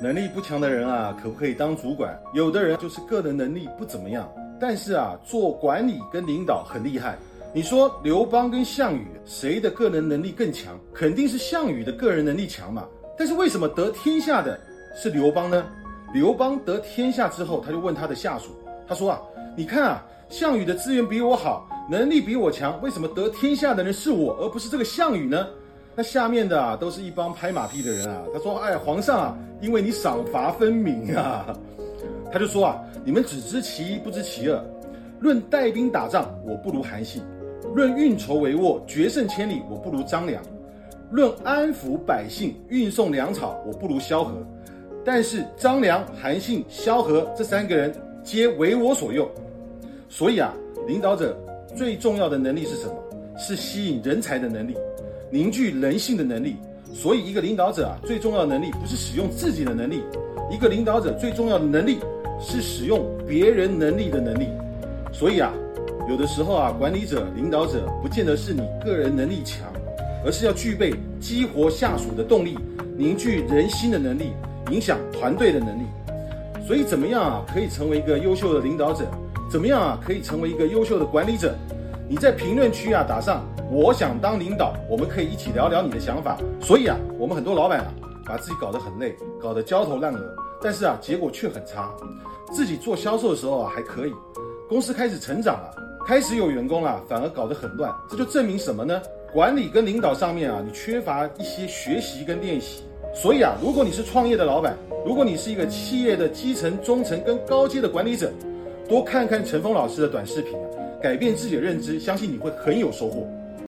能力不强的人啊，可不可以当主管？有的人就是个人能力不怎么样，但是啊，做管理跟领导很厉害。你说刘邦跟项羽谁的个人能力更强？肯定是项羽的个人能力强嘛。但是为什么得天下的是刘邦呢？刘邦得天下之后，他就问他的下属，他说啊，你看啊，项羽的资源比我好，能力比我强，为什么得天下的人是我，而不是这个项羽呢？那下面的啊，都是一帮拍马屁的人啊。他说：“哎，皇上啊，因为你赏罚分明啊。”他就说啊：“你们只知其一，不知其二。论带兵打仗，我不如韩信；论运筹帷幄、决胜千里，我不如张良；论安抚百姓、运送粮草，我不如萧何。但是张良、韩信、萧何这三个人皆为我所用。所以啊，领导者最重要的能力是什么？是吸引人才的能力。”凝聚人性的能力，所以一个领导者啊，最重要的能力不是使用自己的能力，一个领导者最重要的能力是使用别人能力的能力。所以啊，有的时候啊，管理者、领导者不见得是你个人能力强，而是要具备激活下属的动力、凝聚人心的能力、影响团队的能力。所以怎么样啊，可以成为一个优秀的领导者？怎么样啊，可以成为一个优秀的管理者？你在评论区啊打上。我想当领导，我们可以一起聊聊你的想法。所以啊，我们很多老板啊，把自己搞得很累，搞得焦头烂额，但是啊，结果却很差。自己做销售的时候啊还可以，公司开始成长了，开始有员工了，反而搞得很乱。这就证明什么呢？管理跟领导上面啊，你缺乏一些学习跟练习。所以啊，如果你是创业的老板，如果你是一个企业的基层、中层跟高阶的管理者，多看看陈峰老师的短视频，改变自己的认知，相信你会很有收获。